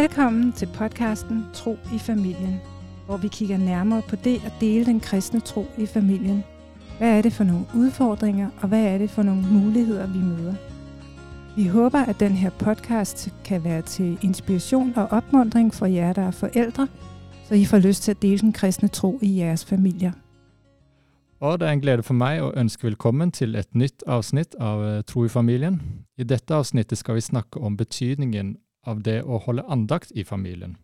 Velkommen til podcasten Tro i familien, hvor vi kigger nærmere på det at dele den kristne tro i familien. Hvad er det for nogle udfordringer, og hvad er det for nogle muligheder, vi møder? Vi håber, at den her podcast kan være til inspiration og opmundring for jer, der er forældre, så I får lyst til at dele den kristne tro i jeres familier. Og det er en glæde for mig at ønske velkommen til et nytt afsnit av eh, Tro i familien. I dette afsnittet skal vi snakke om betydningen av det å holde andakt i familien.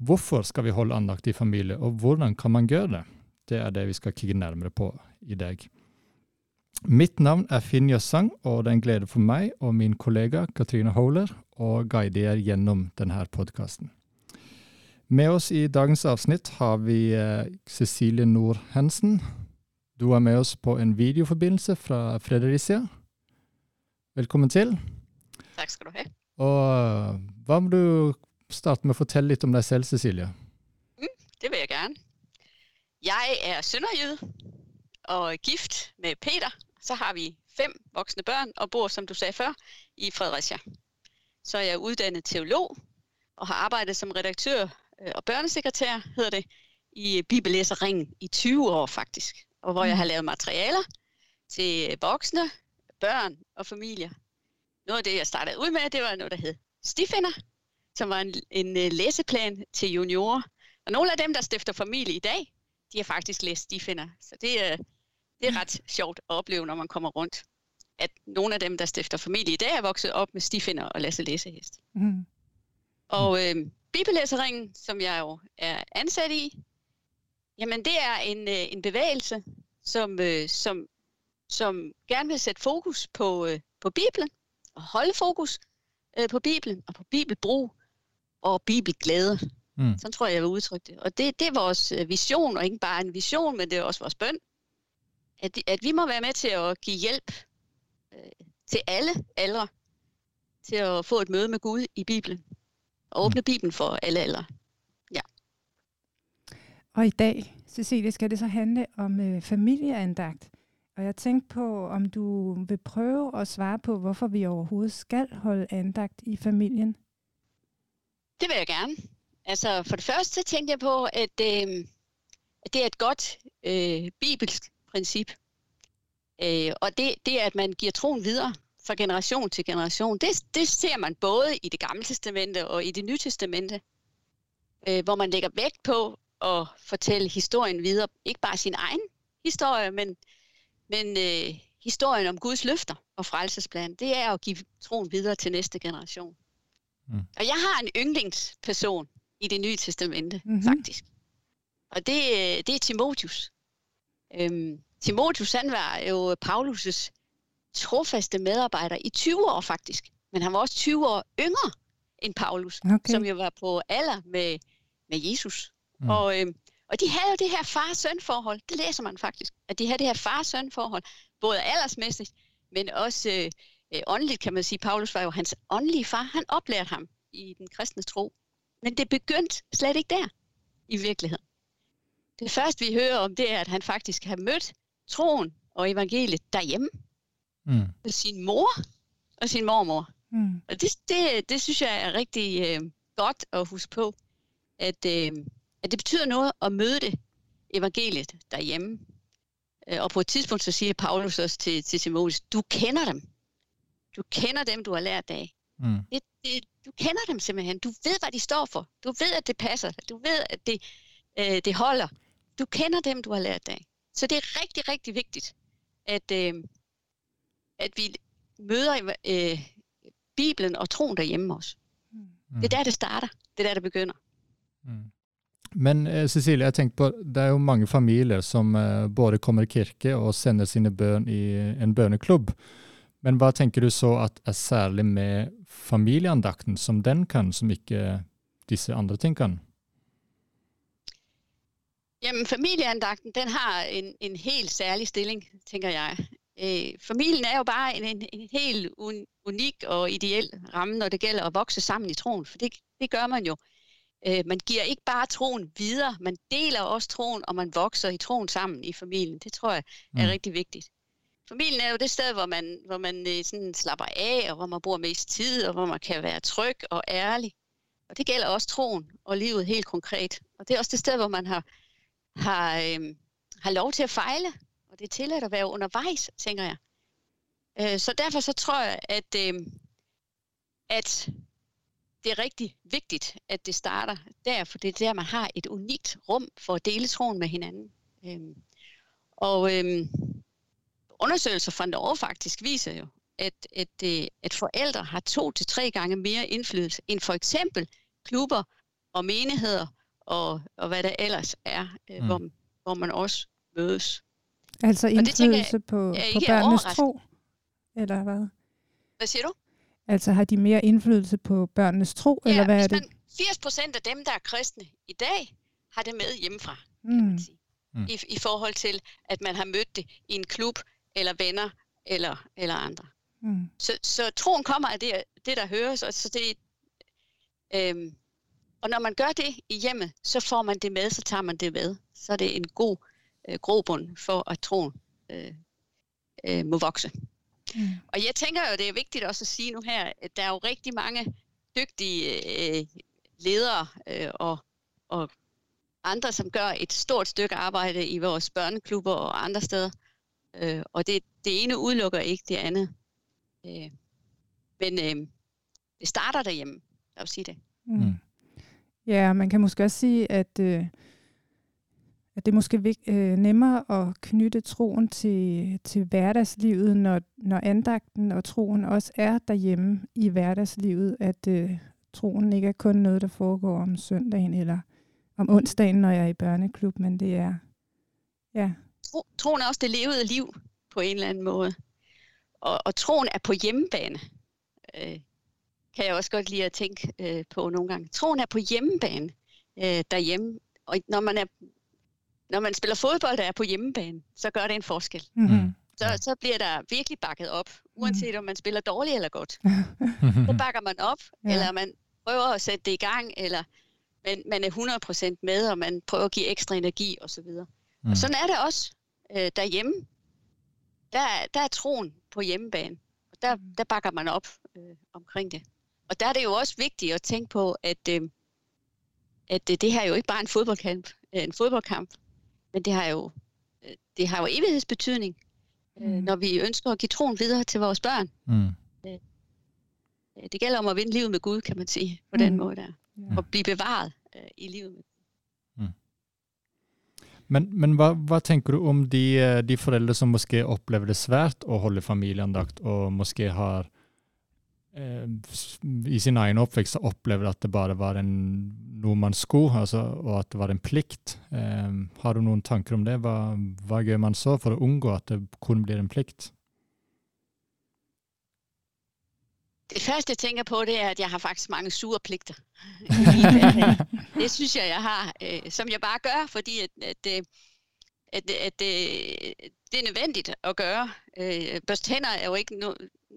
Hvorfor skal vi holde andakt i familie, og hvordan kan man gjøre det? Det er det vi skal kigge nærmere på i dag. Mitt navn er Finn Jøssang, og det er en glede for meg og min kollega Katrine Holer å guide dere gjennom denne podkasten. Med oss i dagens avsnitt har vi eh, Cecilie Nord Hensen. Du er med oss på en videoforbindelse fra Fredericia. Velkommen til. Takk skal du ha. Og eh, hva må du starte med å fortelle litt om deg selv, Cecilie? Det vil jeg gerne. Jeg er sønderjyde og gift med Peter. Så har vi fem voksne børn og bor, som du sagde før, i Fredericia. Så er jeg uddannet teolog og har arbejdet som redaktør øh, og børnesekretær, hedder det, i Bibellæserringen i 20 år faktisk. Og hvor jeg har lavet materialer til voksne, børn og familier. Noget af det, jeg startede ud med, det var noget, der hed Stifinder, som var en, en øh, læseplan til juniorer. Og nogle af dem, der stifter familie i dag, de har faktisk læst Stifinder. Så det er, det er ret sjovt at opleve, når man kommer rundt. At nogle af dem, der stifter familie i dag, er vokset op med Stifinder og Lasse Læsehest. Mm. Og øh, Bibellæseringen, som jeg jo er ansat i, jamen det er en, øh, en bevægelse, som, øh, som, som gerne vil sætte fokus på, øh, på Bibelen, og holde fokus øh, på Bibelen, og på bibelbrug, og bibelglæde. Mm. Sådan tror jeg, jeg vil udtrykke det. Og det, det er vores øh, vision, og ikke bare en vision, men det er også vores bøn. At, at vi må være med til at give hjælp øh, til alle aldre, til at få et møde med Gud i Bibelen. Og åbne Bibelen for alle aldre. Og i dag, Cecilie, skal det så handle om øh, familieandagt. Og jeg tænkte på, om du vil prøve at svare på, hvorfor vi overhovedet skal holde andagt i familien. Det vil jeg gerne. Altså for det første så tænkte jeg på, at, øh, at det er et godt øh, bibelsk princip. Øh, og det, det er, at man giver troen videre fra generation til generation. Det, det ser man både i det gamle testamente og i det nye testamente, øh, hvor man lægger vægt på at fortælle historien videre. Ikke bare sin egen historie, men, men øh, historien om Guds løfter og frelsesplan. Det er at give troen videre til næste generation. Mm. Og jeg har en yndlingsperson i det nye testamente, Mhm. mm-hmm. faktisk. Og det, øh, det er Timotius. Øhm, Timotius, han var jo Paulus' trofaste medarbejder i 20 år faktisk. Men han var også 20 år yngre end Paulus, Okay. som jo var på alder med, med Jesus. Mm. Og, øhm, og de havde jo det her far-søn-forhold. Det læser man faktisk. At de havde det her far-søn-forhold. Både aldersmæssigt, men også øh, øh, åndeligt, kan man sige. Paulus var jo hans åndelige far. Han oplærte ham i den kristne tro. Men det begyndte slet ikke der, i virkeligheden. Det første, vi hører om, det er, at han faktisk har mødt troen og evangeliet derhjemme Mm. med sin mor og sin mormor. Mm. Og det, det, det synes jeg er rigtig øh, godt at huske på, at, øh, at det betyder noget at møde det evangeliet derhjemme. Øh, og på et tidspunkt så siger Paulus også til, til Timotheus, du kender dem. Du kender dem, du har lært af. Mm. Det, det, du kender dem simpelthen. Du ved, hvad de står for. Du ved, at det passer. Du ved, at det, øh, det holder. Du kender dem, du har lært af. Så det er rigtig, rigtig vigtigt, at, øh, at vi møder øh, Bibelen og troen derhjemme også. Mm. Det er der, det starter. Det er der, det begynder. Mm. Men eh, Cecilie, jeg tenkte på, det er jo mange familier som eh, både kommer i kirke og sender sine bøn i en bønneklubb. Men hva tenker du så at er særlig med familieandakten, som den kan, som ikke disse andre ting kan? Jamen, familieandagten, den har en, en helt særlig stilling, tænker jeg. Øh, familien er jo bare en, en, en helt un, unik og ideel ramme, når det gælder at vokse sammen i troen, for det, det gør man jo. Øh, man giver ikke bare troen videre, man deler også troen, og man vokser i troen sammen i familien. Det tror jeg er Mm. rigtig vigtigt. Familien er jo det sted, hvor man, hvor man øh, sådan slapper af, og hvor man bruger mest tid, og hvor man kan være tryg og ærlig. Og det gælder også troen og livet helt konkret. Og det er også det sted, hvor man har, har, øh, har lov til at fejle. Og det er tilladt at være undervejs, tænker jeg. Øh, så derfor så tror jeg, at, øh, at det er rigtig vigtigt, at det starter der, for det er der, man har et unikt rum for at dele troen med hinanden. Øh, og øh, undersøgelser fra Norge faktisk viser jo, at, at, øh, at forældre har to til tre gange mere indflydelse end for eksempel klubber og menigheder og, og hvad der ellers er, øh, mm. hvor, hvor man også mødes. Altså indflydelse jeg, på, på børnenes tro? Eller hvad? Hvad siger du? Altså har de mere indflydelse på børnenes tro, ja, eller hvad er det? Man, 80 procent af dem, der er kristne i dag, har det med hjemmefra, mm. kan man sige. Mm. I, I forhold til, at man har mødt det i en klub, eller venner, eller, eller andre. Mm. Så, så troen kommer af det, det der høres, og, så det, øhm, og når man gør det i hjemmet, så får man det med, så tager man det med. Så er det en god øh, grobund for, at troen øh, øh, må vokse. Mm. Og jeg tænker jo, det er vigtigt også at sige nu her, at der er jo rigtig mange dygtige øh, ledere øh, og, og andre, som gør et stort stykke arbejde i vores børneklubber og andre steder. Øh, og det, det ene udelukker ikke det andet. Øh, men øh, det starter derhjemme, lad os sige det. Mm. mm. Ja, man kan måske også sige, at, øh, at det er måske vig, øh, nemmere at knytte troen til, til hverdagslivet, når, når andagten og troen også er derhjemme i hverdagslivet, at øh, troen ikke er kun noget, der foregår om søndagen eller om onsdagen, når jeg er i børneklub, men det er, ja. Tro, troen er også det levede liv på en eller anden måde. Og, og troen er på hjemmebane. Øh, kan jeg også godt lide at tænke øh, på nogle gange. Troen er på hjemmebane øh, derhjemme. Og når man, er, når man spiller fodbold, der er på hjemmebane, så gør det en forskel. Mm-hmm. Så, så bliver der virkelig bakket op, uanset om man spiller dårligt eller godt. så bakker man op, ja. eller man prøver at sætte det i gang, eller man, man er 100% med, og man prøver at give ekstra energi osv. Og, mm. og sådan er det også øh, derhjemme. Der, der er troen på hjemmebane, og der, der bakker man op øh, omkring det. Og der er det jo også vigtigt at tænke på, at, øh, at øh, det her er jo ikke bare en fodboldkamp, øh, en fodboldkamp, men det har jo, øh, det har jo evighedsbetydning, øh, mm. når vi ønsker at give troen videre til vores børn. Mm. Øh, det gælder om at vinde livet med Gud, kan man sige, på mm. den måde der. Ja. Og blive bevaret øh, i livet med mm. Men, men hvad, hvad tænker du om de, øh, de forældre, som måske oplever det svært at holde familieandagt, og måske har Eh, i sin egen oppvekst opplevde at det bare var en, noe man skulle, altså, og at det var en plikt. Eh, har du noen tanker om det? Hva, hva gjør man så for å unngå at det kun blir en plikt? Det første jeg tænker på, det er, at jeg har faktisk mange sure pligter. det synes jeg, jeg har, øh, som jeg bare gør, fordi at, at, at, at, at det, det er nødvendigt at gøre. Øh, børst hænder er jo ikke no,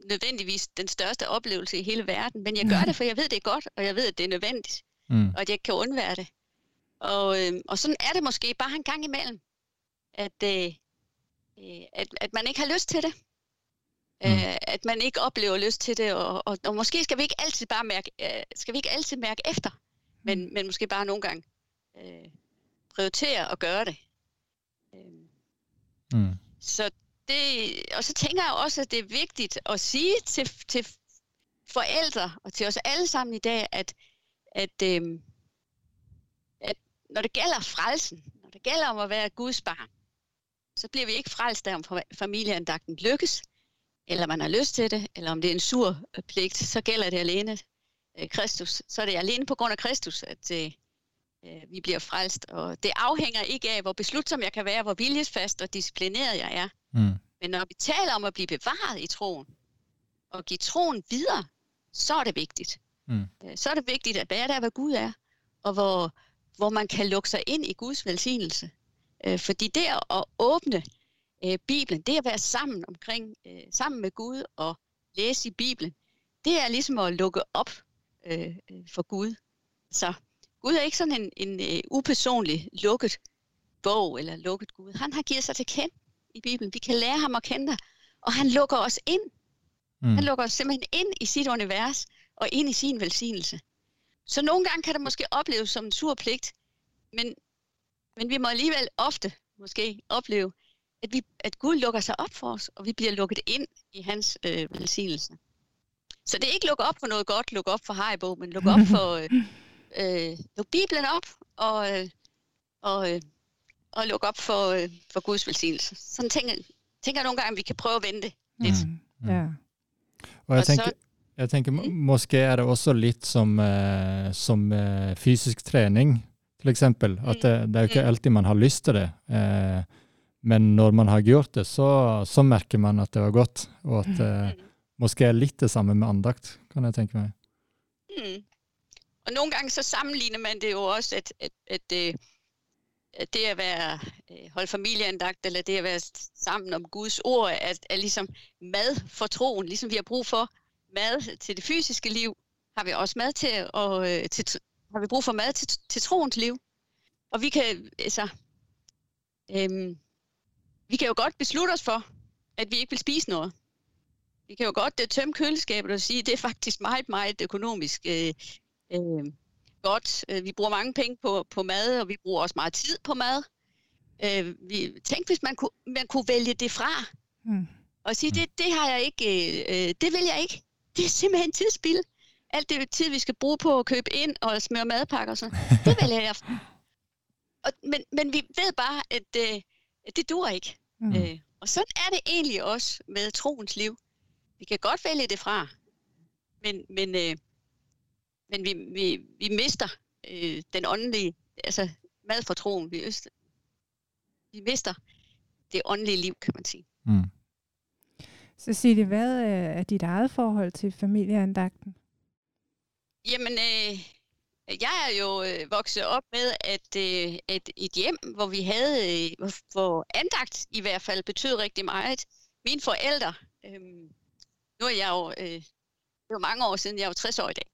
nødvendigvis den største oplevelse i hele verden, men jeg gør det, for jeg ved, det er godt, og jeg ved, at det er nødvendigt, mm. og at jeg kan undvære det. Og, øh, og sådan er det måske bare en gang imellem, at, øh, øh, at, at man ikke har lyst til det. Mm. Øh, at man ikke oplever lyst til det, og, og, og måske skal vi ikke altid bare mærke, øh, skal vi ikke altid mærke efter, men, mm. men måske bare nogle gange øh, prioritere at gøre det. Øh. Mm. Så det, og så tænker jeg også, at det er vigtigt at sige til, til forældre og til os alle sammen i dag, at, at, øh, at når det gælder frelsen, når det gælder om at være Guds barn, så bliver vi ikke frelst af, om familieandagten lykkes, eller man har lyst til det, eller om det er en sur øh, pligt, så gælder det alene øh, Kristus. Så er det alene på grund af Kristus, at øh, øh, vi bliver frelst. Og det afhænger ikke af, hvor beslutsom jeg kan være, hvor viljesfast og disciplineret jeg er. Mm. Men når vi taler om at blive bevaret i troen, og give troen videre, så er det vigtigt. Mm. Øh, så er det vigtigt at være der, hvor Gud er, og hvor, hvor man kan lukke sig ind i Guds velsignelse. Øh, fordi det at åbne øh, Bibelen, det at være sammen omkring, sammen med Gud og læse i Bibelen, det er ligesom at lukke op for Gud. Så Gud er ikke sådan en, en upersonlig lukket bog eller lukket Gud. Han har givet sig til kendt i Bibelen. Vi kan lære ham at kende, og han lukker os ind. Mm. Han lukker os simpelthen ind i sit univers og ind i sin velsignelse. så nogle gange kan det måske opleves som en sur pligt, men, men vi må alligevel ofte måske opleve, at, vi, at Gud lukker sig op for os, og vi bliver lukket ind i hans øh, velsignelse. Så det er ikke lukke op for noget godt, lukke op for Haribo, men lukke op for, øh, øh, luk Bibelen op, og, øh, og, øh, og lukke op for, øh, for Guds velsignelse. Sådan tænker, tænker jeg nogle gange, at vi kan prøve at vente lidt. Mm. Mm. Ja. Og jeg tænker, jeg tænker mm. måske er det også lidt som, uh, som uh, fysisk træning, til eksempel. At det, det er jo ikke mm. altid, man har lyst til det. Uh, men når man har gjort det, så, så mærker man, at det var godt. Og at uh, måske er lidt det samme med andagt, kan jeg tænke mig. Mm. Og nogle gange så sammenligner man det jo også, at, at, at, at, at det at være øh, holde familieandagt, eller det at være sammen om Guds ord, er, er ligesom mad for troen, ligesom vi har brug for mad til det fysiske liv, har vi også mad til, og øh, til, har vi brug for mad til, til troens liv. Og vi kan, altså, øhm, vi kan jo godt beslutte os for, at vi ikke vil spise noget. Vi kan jo godt tømme køleskabet og sige, at det er faktisk meget, meget økonomisk øh, øh, godt. Øh, vi bruger mange penge på, på mad, og vi bruger også meget tid på mad. Øh, vi, tænk, hvis man kunne, man kunne vælge det fra. Mm. Og sige, det, det har jeg ikke, øh, det vil jeg ikke det er simpelthen tidsspil. Alt det tid, vi skal bruge på at købe ind og smøre madpakker og sådan det vælger jeg. Og, men, men vi ved bare, at øh, det dur ikke. Mm. Øh, og sådan er det egentlig også med troens liv. Vi kan godt vælge det fra, men, men, øh, men vi, vi, vi mister øh, den åndelige, altså mad for troen. Vi, øst, vi mister det åndelige liv, kan man sige. Mm. Cecilie, hvad er dit eget forhold til familieandagten? Jamen, øh, jeg er jo øh, vokset op med, at øh, et, et hjem, hvor vi havde, øh, hvor andagt i hvert fald betød rigtig meget. Mine forældre, øh, nu er jeg jo, øh, det var mange år siden, jeg er jo 60 år i dag.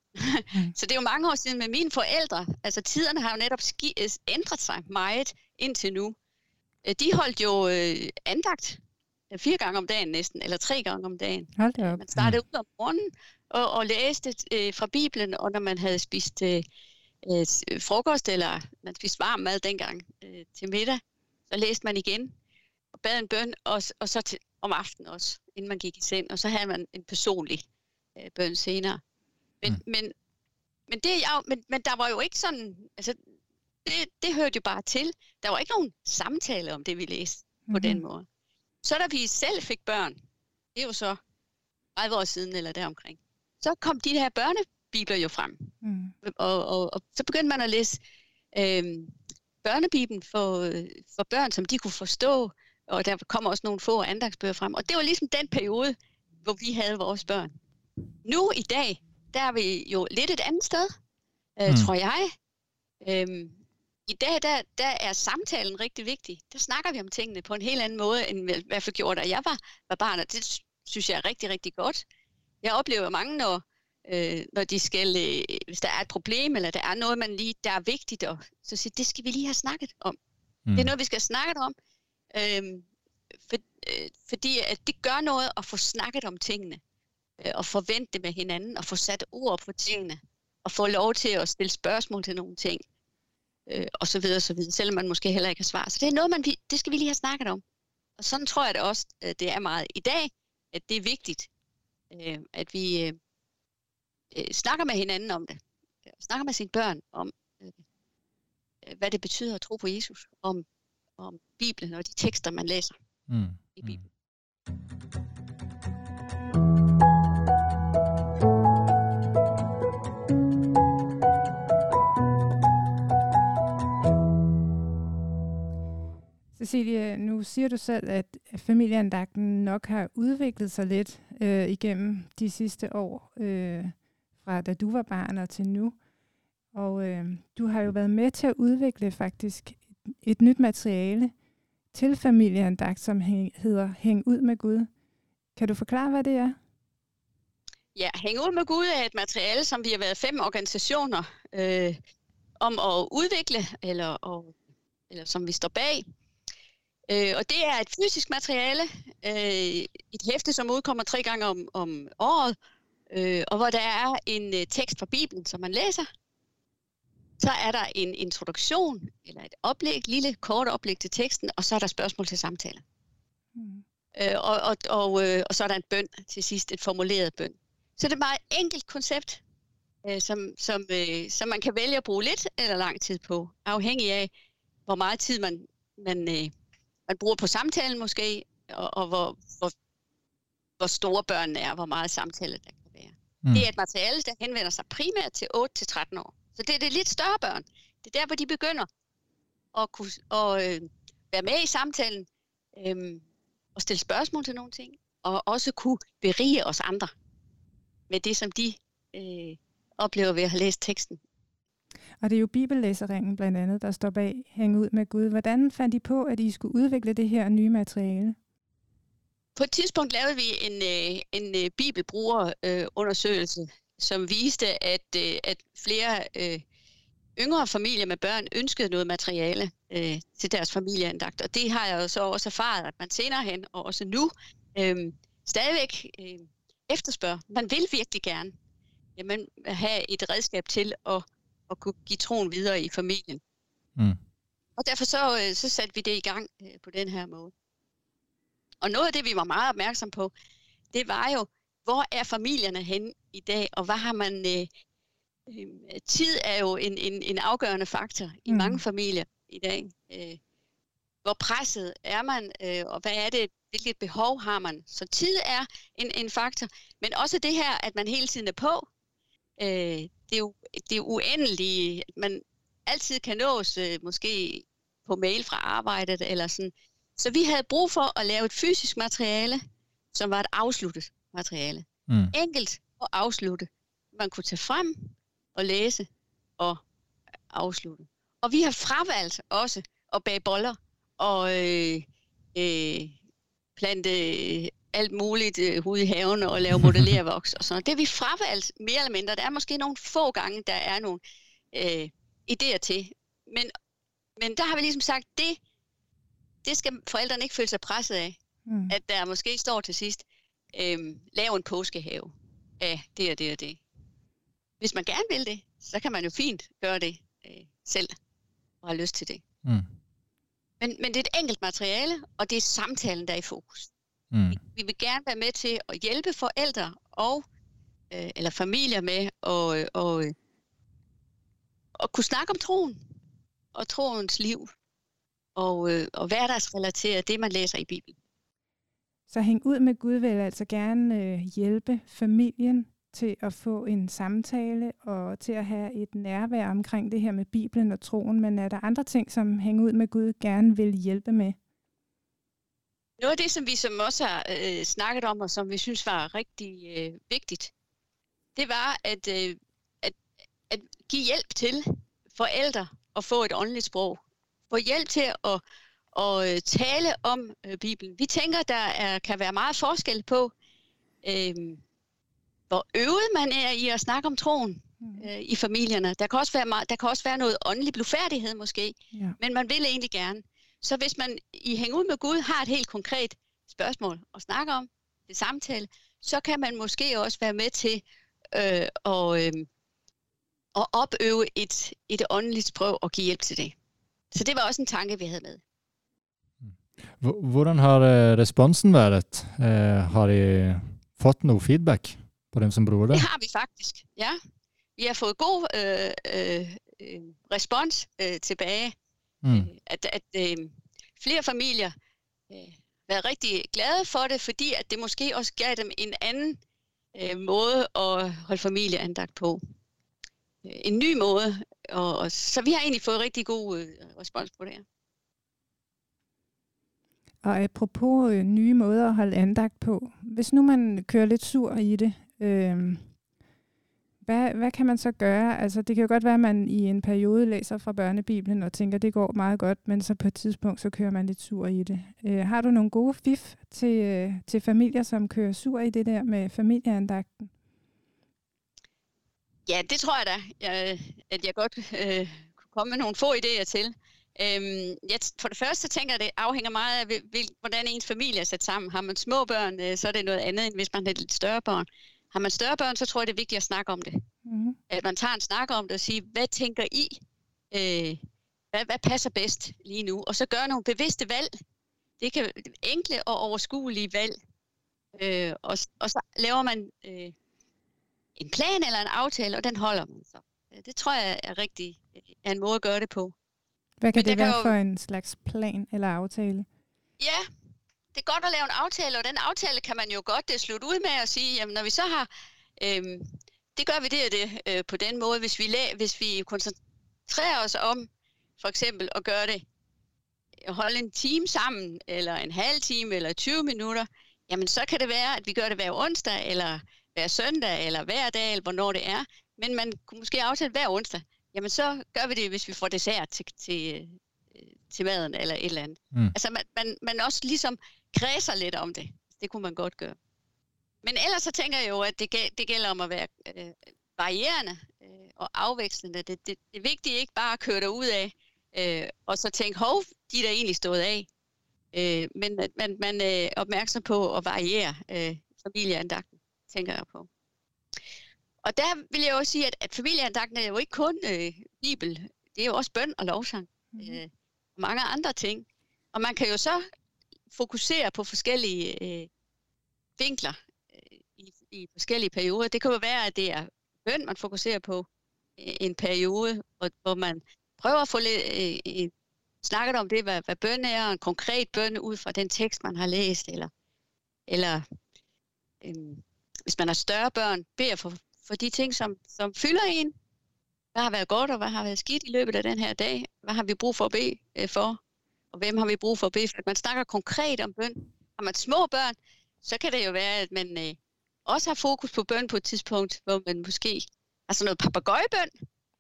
Mm. Så det er jo mange år siden med mine forældre. Altså tiderne har jo netop ski, øh, ændret sig meget indtil nu. Øh, de holdt jo øh, andagt fire gange om dagen næsten, eller tre gange om dagen. Hold det op. Man startede ud om morgenen og, og læste øh, fra Bibelen, og når man havde spist øh, øh, frokost, eller man spiste varm mad dengang øh, til middag, så læste man igen og bad en bøn, og, og så til, om aftenen også, inden man gik i seng, og så havde man en personlig øh, bøn senere. Men, mm. men, men, det, ja, men, men der var jo ikke sådan, altså det, det hørte jo bare til. Der var ikke nogen samtale om det, vi læste mm-hmm. på den mhm. måde. Så da vi selv fik børn, det er jo så 30 år siden eller deromkring, så kom de her børnebibler jo frem. Mm. Og, og, og så begyndte man at læse øh, børnebiblen for, for børn, som de kunne forstå, og der kom også nogle få andagsbøger frem. Og det var ligesom den periode, hvor vi havde vores børn. Nu i dag, der er vi jo lidt et andet sted, øh, mm. tror jeg. Øhm, i dag, der, der er samtalen rigtig vigtig. Der snakker vi om tingene på en helt anden måde, end hvad jeg gjorde, da jeg var, var barn, og det synes jeg er rigtig, rigtig godt. Jeg oplever mange, når, øh, når de skal, øh, hvis der er et problem, eller der er noget, man lige, der er vigtigt, og så siger det skal vi lige have snakket om. Mm. Det er noget, vi skal have snakket om, øh, for, øh, fordi at det gør noget at få snakket om tingene, og forvente med hinanden, og få sat ord på tingene, og få lov til at stille spørgsmål til nogle ting øh, og så videre, så videre, selvom man måske heller ikke har svar. Så det er noget, man, det skal vi lige have snakket om. Og sådan tror jeg det også, øh, det er meget i dag, at det er vigtigt, øh, at vi øh, øh, snakker med hinanden om det. Snakker med sine børn om, øh, hvad det betyder at tro på Jesus, om, om Bibelen og de tekster, man læser mm. i Bibelen. Mm. Cecilie, nu siger du selv, at familieandagten nok har udviklet sig lidt øh, igennem de sidste år, øh, fra da du var barn og til nu. Og øh, du har jo været med til at udvikle faktisk et nyt materiale til familieandagt, som hedder Hæng ud med Gud. Kan du forklare, hvad det er? Ja, Hæng ud med Gud er et materiale, som vi har været fem organisationer øh, om at udvikle, eller, og, eller som vi står bag. Øh, og det er et fysisk materiale, øh, et hæfte, som udkommer tre gange om, om året, øh, og hvor der er en øh, tekst fra Bibelen, som man læser, Så er der en introduktion, eller et oplæg, lille kort oplæg til teksten, og så er der spørgsmål til samtale. Mm. Øh, og, og, og, øh, og så er der en bøn til sidst, et formuleret bøn. Så det er et meget enkelt koncept, øh, som, som, øh, som man kan vælge at bruge lidt eller lang tid på, afhængig af, hvor meget tid man, man, øh, man bruger på samtalen måske, og, og hvor, hvor, hvor store børnene er, hvor meget samtale der kan være. Mm. Det er et materiale, der henvender sig primært til 8-13 år. Så det er det lidt større børn. Det er der, hvor de begynder at kunne at, øh, være med i samtalen, øh, og stille spørgsmål til nogle ting, og også kunne berige os andre med det, som de øh, oplever ved at have læst teksten. Og det er jo bibellæseringen blandt andet, der står bag Hænge ud med Gud. Hvordan fandt I på, at I skulle udvikle det her nye materiale? På et tidspunkt lavede vi en, øh, en øh, bibelbrugerundersøgelse, øh, som viste, at, at flere yngre familier med børn ønskede noget materiale øh, til deres familieandagt. Og det har jeg jo så også erfaret, at man senere hen, og også nu, øh, stadigvæk øh, efterspørger. Man vil virkelig gerne jamen, have et redskab til at, at kunne give troen videre i familien. Mm. Og derfor så, øh, så satte vi det i gang øh, på den her måde. Og noget af det, vi var meget opmærksom på, det var jo, hvor er familierne hen i dag, og hvad har man... Øh, øh, tid er jo en, en, en afgørende faktor i mm. mange familier i dag. Øh, hvor presset er man, øh, og hvad er det, hvilket behov har man. Så tid er en, en faktor, men også det her, at man hele tiden er på. Øh, det, er det jo uendeligt. Man altid kan nås, øh, måske på mail fra arbejdet eller sådan. Så vi havde brug for at lave et fysisk materiale, som var et afsluttet materiale. Mm. Enkelt og afslutte. Man kunne tage frem og læse og afslutte. Og vi har fravalgt også at bage boller og øh, øh, plante alt muligt øh, ude i haven og lave modellervoks og sådan Det har vi fravalgt mere eller mindre. Der er måske nogle få gange, der er nogle øh, idéer til. Men, men der har vi ligesom sagt, det, det skal forældrene ikke føle sig presset af. Mm. At der måske står til sidst, øh, lav en påskehave af det og det og det. Hvis man gerne vil det, så kan man jo fint gøre det øh, selv og have lyst til det. Mm. Men, men det er et enkelt materiale, og det er samtalen, der er i fokus. Mm. Vi, vi vil gerne være med til at hjælpe forældre og øh, eller familier med at, og, at kunne snakke om troen og troens liv og, øh, og hverdagsrelatere det, man læser i Bibelen. Så hæng ud med Gud vil altså gerne øh, hjælpe familien til at få en samtale og til at have et nærvær omkring det her med Bibelen og troen, men er der andre ting, som hænger ud med Gud gerne vil hjælpe med? Noget af det, som vi som også har øh, snakket om, og som vi synes var rigtig øh, vigtigt, det var at, øh, at, at give hjælp til forældre at få et åndeligt sprog. Få hjælp til at, at øh, tale om øh, Bibelen. Vi tænker, der er, kan være meget forskel på, øh, hvor øvet man er i at snakke om troen mm. øh, i familierne. Der kan, også være meget, der kan også være noget åndelig blufærdighed måske, ja. men man vil egentlig gerne. Så hvis man i Hæng ud med Gud har et helt konkret spørgsmål at snakke om, det samtale, så kan man måske også være med til øh, at, øh, at opøve et, et åndeligt sprog og give hjælp til det. Så det var også en tanke, vi havde med. Hvordan har øh, responsen været? Uh, har I fået noget feedback? på dem som bruger det? Det har vi faktisk, ja. Vi har fået god øh, øh, øh, respons øh, tilbage. Mm. Øh, at at øh, flere familier øh, været rigtig glade for det, fordi at det måske også gav dem en anden øh, måde at holde familieandagt på. Øh, en ny måde. Og, og, så vi har egentlig fået rigtig god øh, respons på det her. Og apropos øh, nye måder at holde andagt på. Hvis nu man kører lidt sur i det, Øh, hvad, hvad kan man så gøre? Altså, det kan jo godt være, at man i en periode læser fra børnebibelen og tænker, at det går meget godt, men så på et tidspunkt, så kører man lidt sur i det. Øh, har du nogle gode fif til, øh, til familier, som kører sur i det der med familieandagten? Ja, det tror jeg da, jeg, at jeg godt øh, kunne komme med nogle få idéer til. Øhm, jeg, for det første tænker jeg, at det afhænger meget af, hvil, hvordan ens familie er sat sammen. Har man små børn, øh, så er det noget andet, end hvis man har lidt større børn. Har man større børn, så tror jeg, det er vigtigt at snakke om det. Mm. At man tager en snak om det og siger, hvad tænker I? øh, hvad, hvad passer bedst lige nu, og så gøre nogle bevidste valg. Det kan enkle og overskuelige valg. Øh, og, og så laver man øh, en plan eller en aftale, og den holder man så. Det tror jeg er rigtig er en måde at gøre det på. Hvad kan Men det være jo... for en slags plan eller aftale? Ja, det er godt at lave en aftale, og den aftale kan man jo godt det slutte ud med at sige, jamen når vi så har, øhm, det gør vi det og det øh, på den måde, hvis vi, la- hvis vi koncentrerer os om for eksempel at gøre det, holde en time sammen, eller en halv time, eller 20 minutter, jamen så kan det være, at vi gør det hver onsdag, eller hver søndag, eller hver dag, eller hvornår det er. Men man kunne måske aftale hver onsdag. Jamen så gør vi det, hvis vi får dessert til, til, til maden, eller et eller andet. Mm. Altså man, man, man også ligesom kredser lidt om det. Det kunne man godt gøre. Men ellers så tænker jeg jo, at det, det gælder om at være øh, varierende øh, og afvekslende. Det, det, det er vigtigt ikke bare at køre ud af, øh, og så tænke, hov, de er der egentlig stået af. Øh, men at man, man er opmærksom på at variere øh, familieandagten, tænker jeg på. Og der vil jeg også sige, at, at familieandagten er jo ikke kun øh, Bibel, det er jo også bøn og lovsang. Mm. Øh, og mange andre ting. Og man kan jo så fokusere på forskellige øh, vinkler øh, i, i forskellige perioder. Det kan jo være, at det er bøn, man fokuserer på øh, en periode, hvor, hvor man prøver at få lidt, øh, øh, snakket om det, hvad, hvad bøn er, en konkret bøn ud fra den tekst, man har læst, eller, eller øh, hvis man har større børn, beder for, for de ting, som, som fylder en. Hvad har været godt, og hvad har været skidt i løbet af den her dag? Hvad har vi brug for at bede øh, for? Og hvem har vi brug for at bede for? Man snakker konkret om bøn. Har man små børn, så kan det jo være, at man øh, også har fokus på bøn på et tidspunkt, hvor man måske har sådan noget papagøjebøn.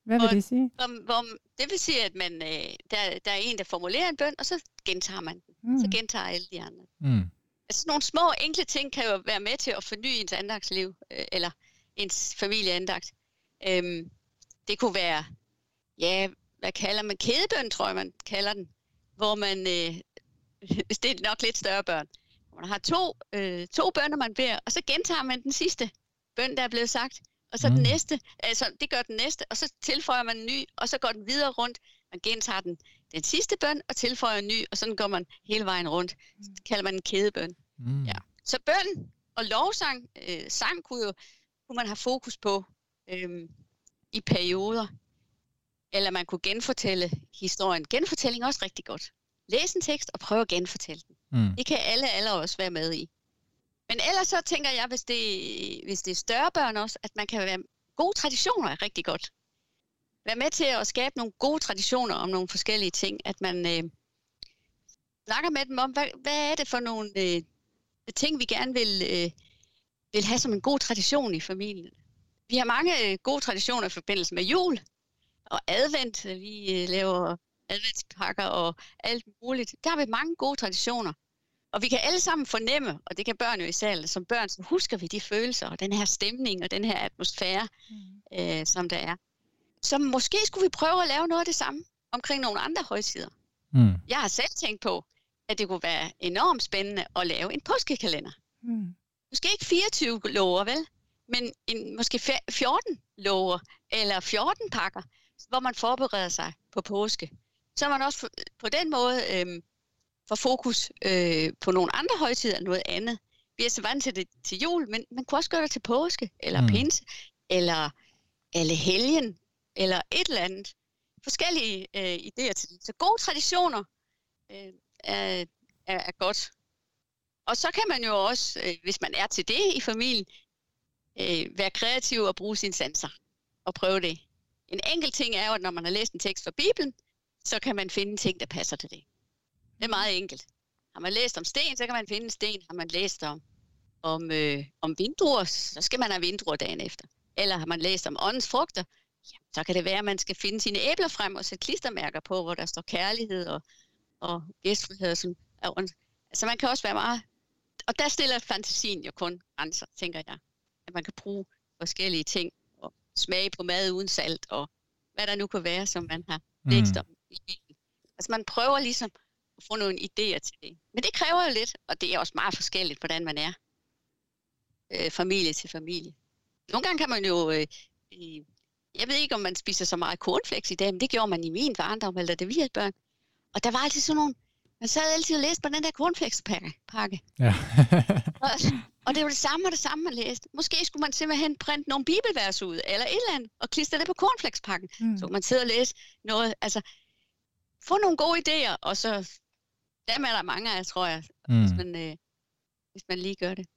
Hvad vil det sige? Hvor, hvor, det vil sige, at man, øh, der, der er en, der formulerer en bøn, og så gentager man den. Mm. Så gentager alle de andre. Mm. Altså nogle små, enkle ting kan jo være med til at forny ens andagsliv, øh, eller ens familieandagt. Øhm, det kunne være, ja, hvad kalder man, kædebøn, tror jeg, man kalder den, hvor man, øh, det er nok lidt større børn, hvor man har to, øh, to bønder, man beder, og så gentager man den sidste bøn, der er blevet sagt, og så mm. den næste, altså det gør den næste, og så tilføjer man en ny, og så går den videre rundt, man gentager den, den sidste bøn, og tilføjer en ny, og sådan går man hele vejen rundt. Det kalder man en kædebøn. Mm. Ja. Så bøn og lovsang, øh, sang kunne jo kunne man have fokus på øh, i perioder. Eller man kunne genfortælle historien. Genfortælling er også rigtig godt. Læs en tekst og prøv at genfortælle den. Mm. Det kan alle, alle også være med i. Men ellers så tænker jeg, hvis det, hvis det er større børn også, at man kan være gode traditioner er rigtig godt. Være med til at skabe nogle gode traditioner om nogle forskellige ting. At man øh, snakker med dem om, hvad, hvad er det for nogle øh, ting, vi gerne vil, øh, vil have som en god tradition i familien. Vi har mange øh, gode traditioner i forbindelse med jul og advent. Vi øh, laver adventspakker og alt muligt. Der har vi mange gode traditioner. Og vi kan alle sammen fornemme, og det kan børn jo i salen, som børn, så husker vi de følelser og den her stemning og den her atmosfære, mm. øh, som der er. Så måske skulle vi prøve at lave noget af det samme omkring nogle andre højtider. Mm. Jeg har selv tænkt på, at det kunne være enormt spændende at lave en påskekalender. Mm. Måske ikke 24 lover, vel? Men en, måske 14 lover, eller 14 pakker, hvor man forbereder sig på påske. Så man også på den måde øh, får fokus øh, på nogle andre højtider end noget andet. Vi er så vant til det til jul, men man kunne også gøre det til påske, eller mm. pinse, eller, eller helgen, eller et eller andet. Forskellige øh, idéer til det. Så gode traditioner øh, er, er, er godt. Og så kan man jo også, øh, hvis man er til det i familien, øh, være kreativ og bruge sine sanser og prøve det. En enkelt ting er jo, at når man har læst en tekst fra Bibelen, så kan man finde ting, der passer til det. Det er meget enkelt. Har man læst om sten, så kan man finde en sten. Har man læst om, om, øh, om vindruer, så skal man have vindruer dagen efter. Eller har man læst om åndens frugter, ja, så kan det være, at man skal finde sine æbler frem og sætte klistermærker på, hvor der står kærlighed og, og gæstfrihed. Og sådan. Så altså, man kan også være meget og der stiller fantasien jo kun grænser, tænker jeg. At man kan bruge forskellige ting smage på mad uden salt og hvad der nu kan være, som man har mm. læst om i bilen. Altså man prøver ligesom at få nogle idéer til det. Men det kræver jo lidt, og det er også meget forskelligt, hvordan man er. Øh, familie til familie. Nogle gange kan man jo øh, jeg ved ikke, om man spiser så meget cornflakes i dag, men det gjorde man i min barndom, eller det vi havde børn. Og der var altid sådan nogle, man sad altid og læste på den der cornflakes-pakke. Ja. og, og det var det samme og det samme, man læste. Måske skulle man simpelthen printe nogle bibelvers ud, eller et eller andet, og klistre det på cornflakes-pakken. Mm. Så man sidder og læse noget, altså få nogle gode idéer, og så, dem er der mange af, tror jeg, mm. hvis, man, øh, hvis man lige gør det.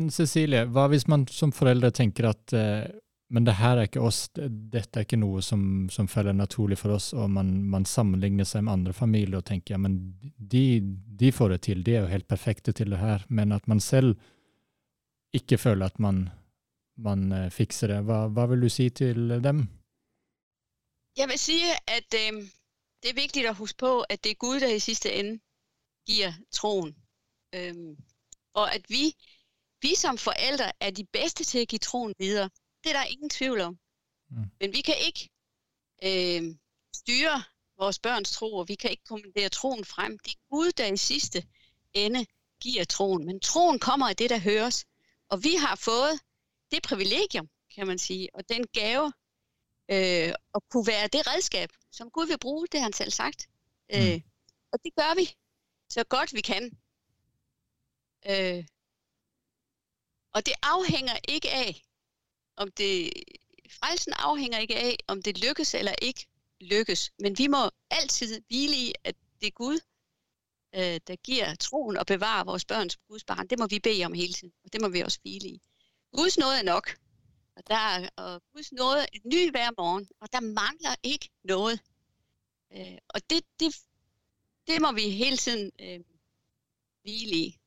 Men Cecilie, hva hvis man som foreldre tenker at eh, men det her er ikke oss, dette er ikke noe som, som følger naturlig for oss, og man, man, sammenligner seg med andre familier og tenker ja, men de, de, får det til, de er jo helt perfekte til det her, men at man selv ikke føler at man, man uh, fikser det. Hva, hva, vil du si til dem? Jeg vil si at øh, det er vigtigt at huske på at det er Gud der i sidste ende giver troen, øh, og at vi vi som forældre er de bedste til at give troen videre. Det er der ingen tvivl om. Mm. Men vi kan ikke øh, styre vores børns tro, og vi kan ikke kommandere troen frem. Det er Gud, der i sidste ende giver troen. Men troen kommer af det, der høres. Og vi har fået det privilegium, kan man sige, og den gave øh, at kunne være det redskab, som Gud vil bruge, det har han selv sagt. Mm. Øh, og det gør vi så godt vi kan. Øh, og det afhænger ikke af, om det, frelsen afhænger ikke af, om det lykkes eller ikke lykkes. Men vi må altid hvile i, at det er Gud, øh, der giver troen og bevarer vores børns Guds barn. Det må vi bede om hele tiden, og det må vi også hvile i. Guds nåde er nok. Og, der er, og Guds nåde er ny hver morgen, og der mangler ikke noget. Øh, og det, det, det må vi hele tiden øh, hvile i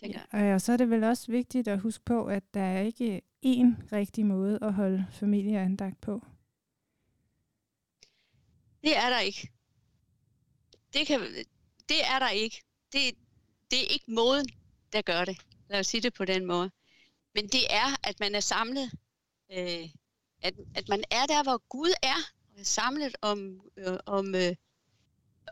tænker jeg. Og så er det vel også vigtigt at huske på, at der er ikke én rigtig måde at holde familieandagt på. Det er der ikke. Det, kan, det er der ikke. Det, det er ikke måden, der gør det. Lad os sige det på den måde. Men det er, at man er samlet. Øh, at, at man er der, hvor Gud er. Og er samlet om, øh, om, øh,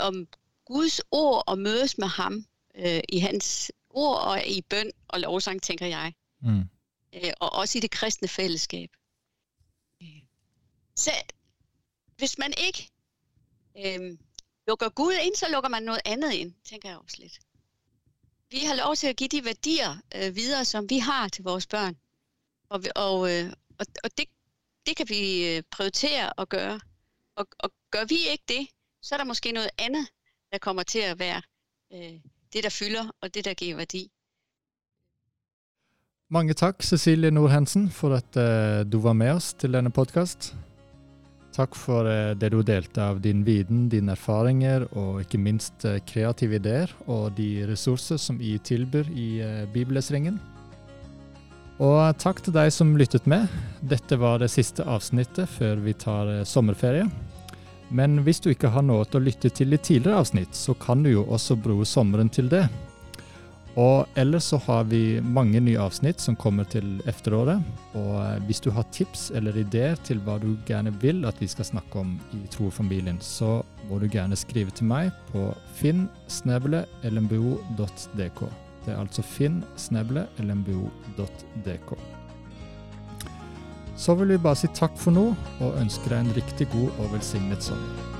om Guds ord og mødes med ham øh, i hans ord og i bøn og lovsang, tænker jeg. Mm. Øh, og også i det kristne fællesskab. Så hvis man ikke øh, lukker Gud ind, så lukker man noget andet ind, tænker jeg også lidt. Vi har lov til at give de værdier øh, videre, som vi har til vores børn. Og, og, øh, og, og det, det kan vi øh, prioritere at gøre. Og, og gør vi ikke det, så er der måske noget andet, der kommer til at være øh, det, der fylder, og det, der giver værdi. Mange tak, Cecilie Nordhensen, for at uh, du var med oss til denne podcast. Tak for uh, det du delte av din viden, dine erfaringer og ikke minst uh, kreative idéer og de ressourcer, som I tilbyr i Bibelsringen. Og tak til dig, som lyttet med. Dette var det sidste avsnittet før vi tar sommerferie. Men hvis du ikke har noe til å lytte til i tidligere avsnitt, så kan du jo også bruke sommeren til det. Og ellers så har vi mange nye avsnitt som kommer til efteråret. Og eh, hvis du har tips eller ideer til hva du gjerne vil at vi skal snakke om i Trofamilien, så må du gjerne skrive til meg på finn.lmbo.dk. Det er altså finn.lmbo.dk. Så vil vi bare si takk for nå, og ønske deg en riktig god og velsignet sommer.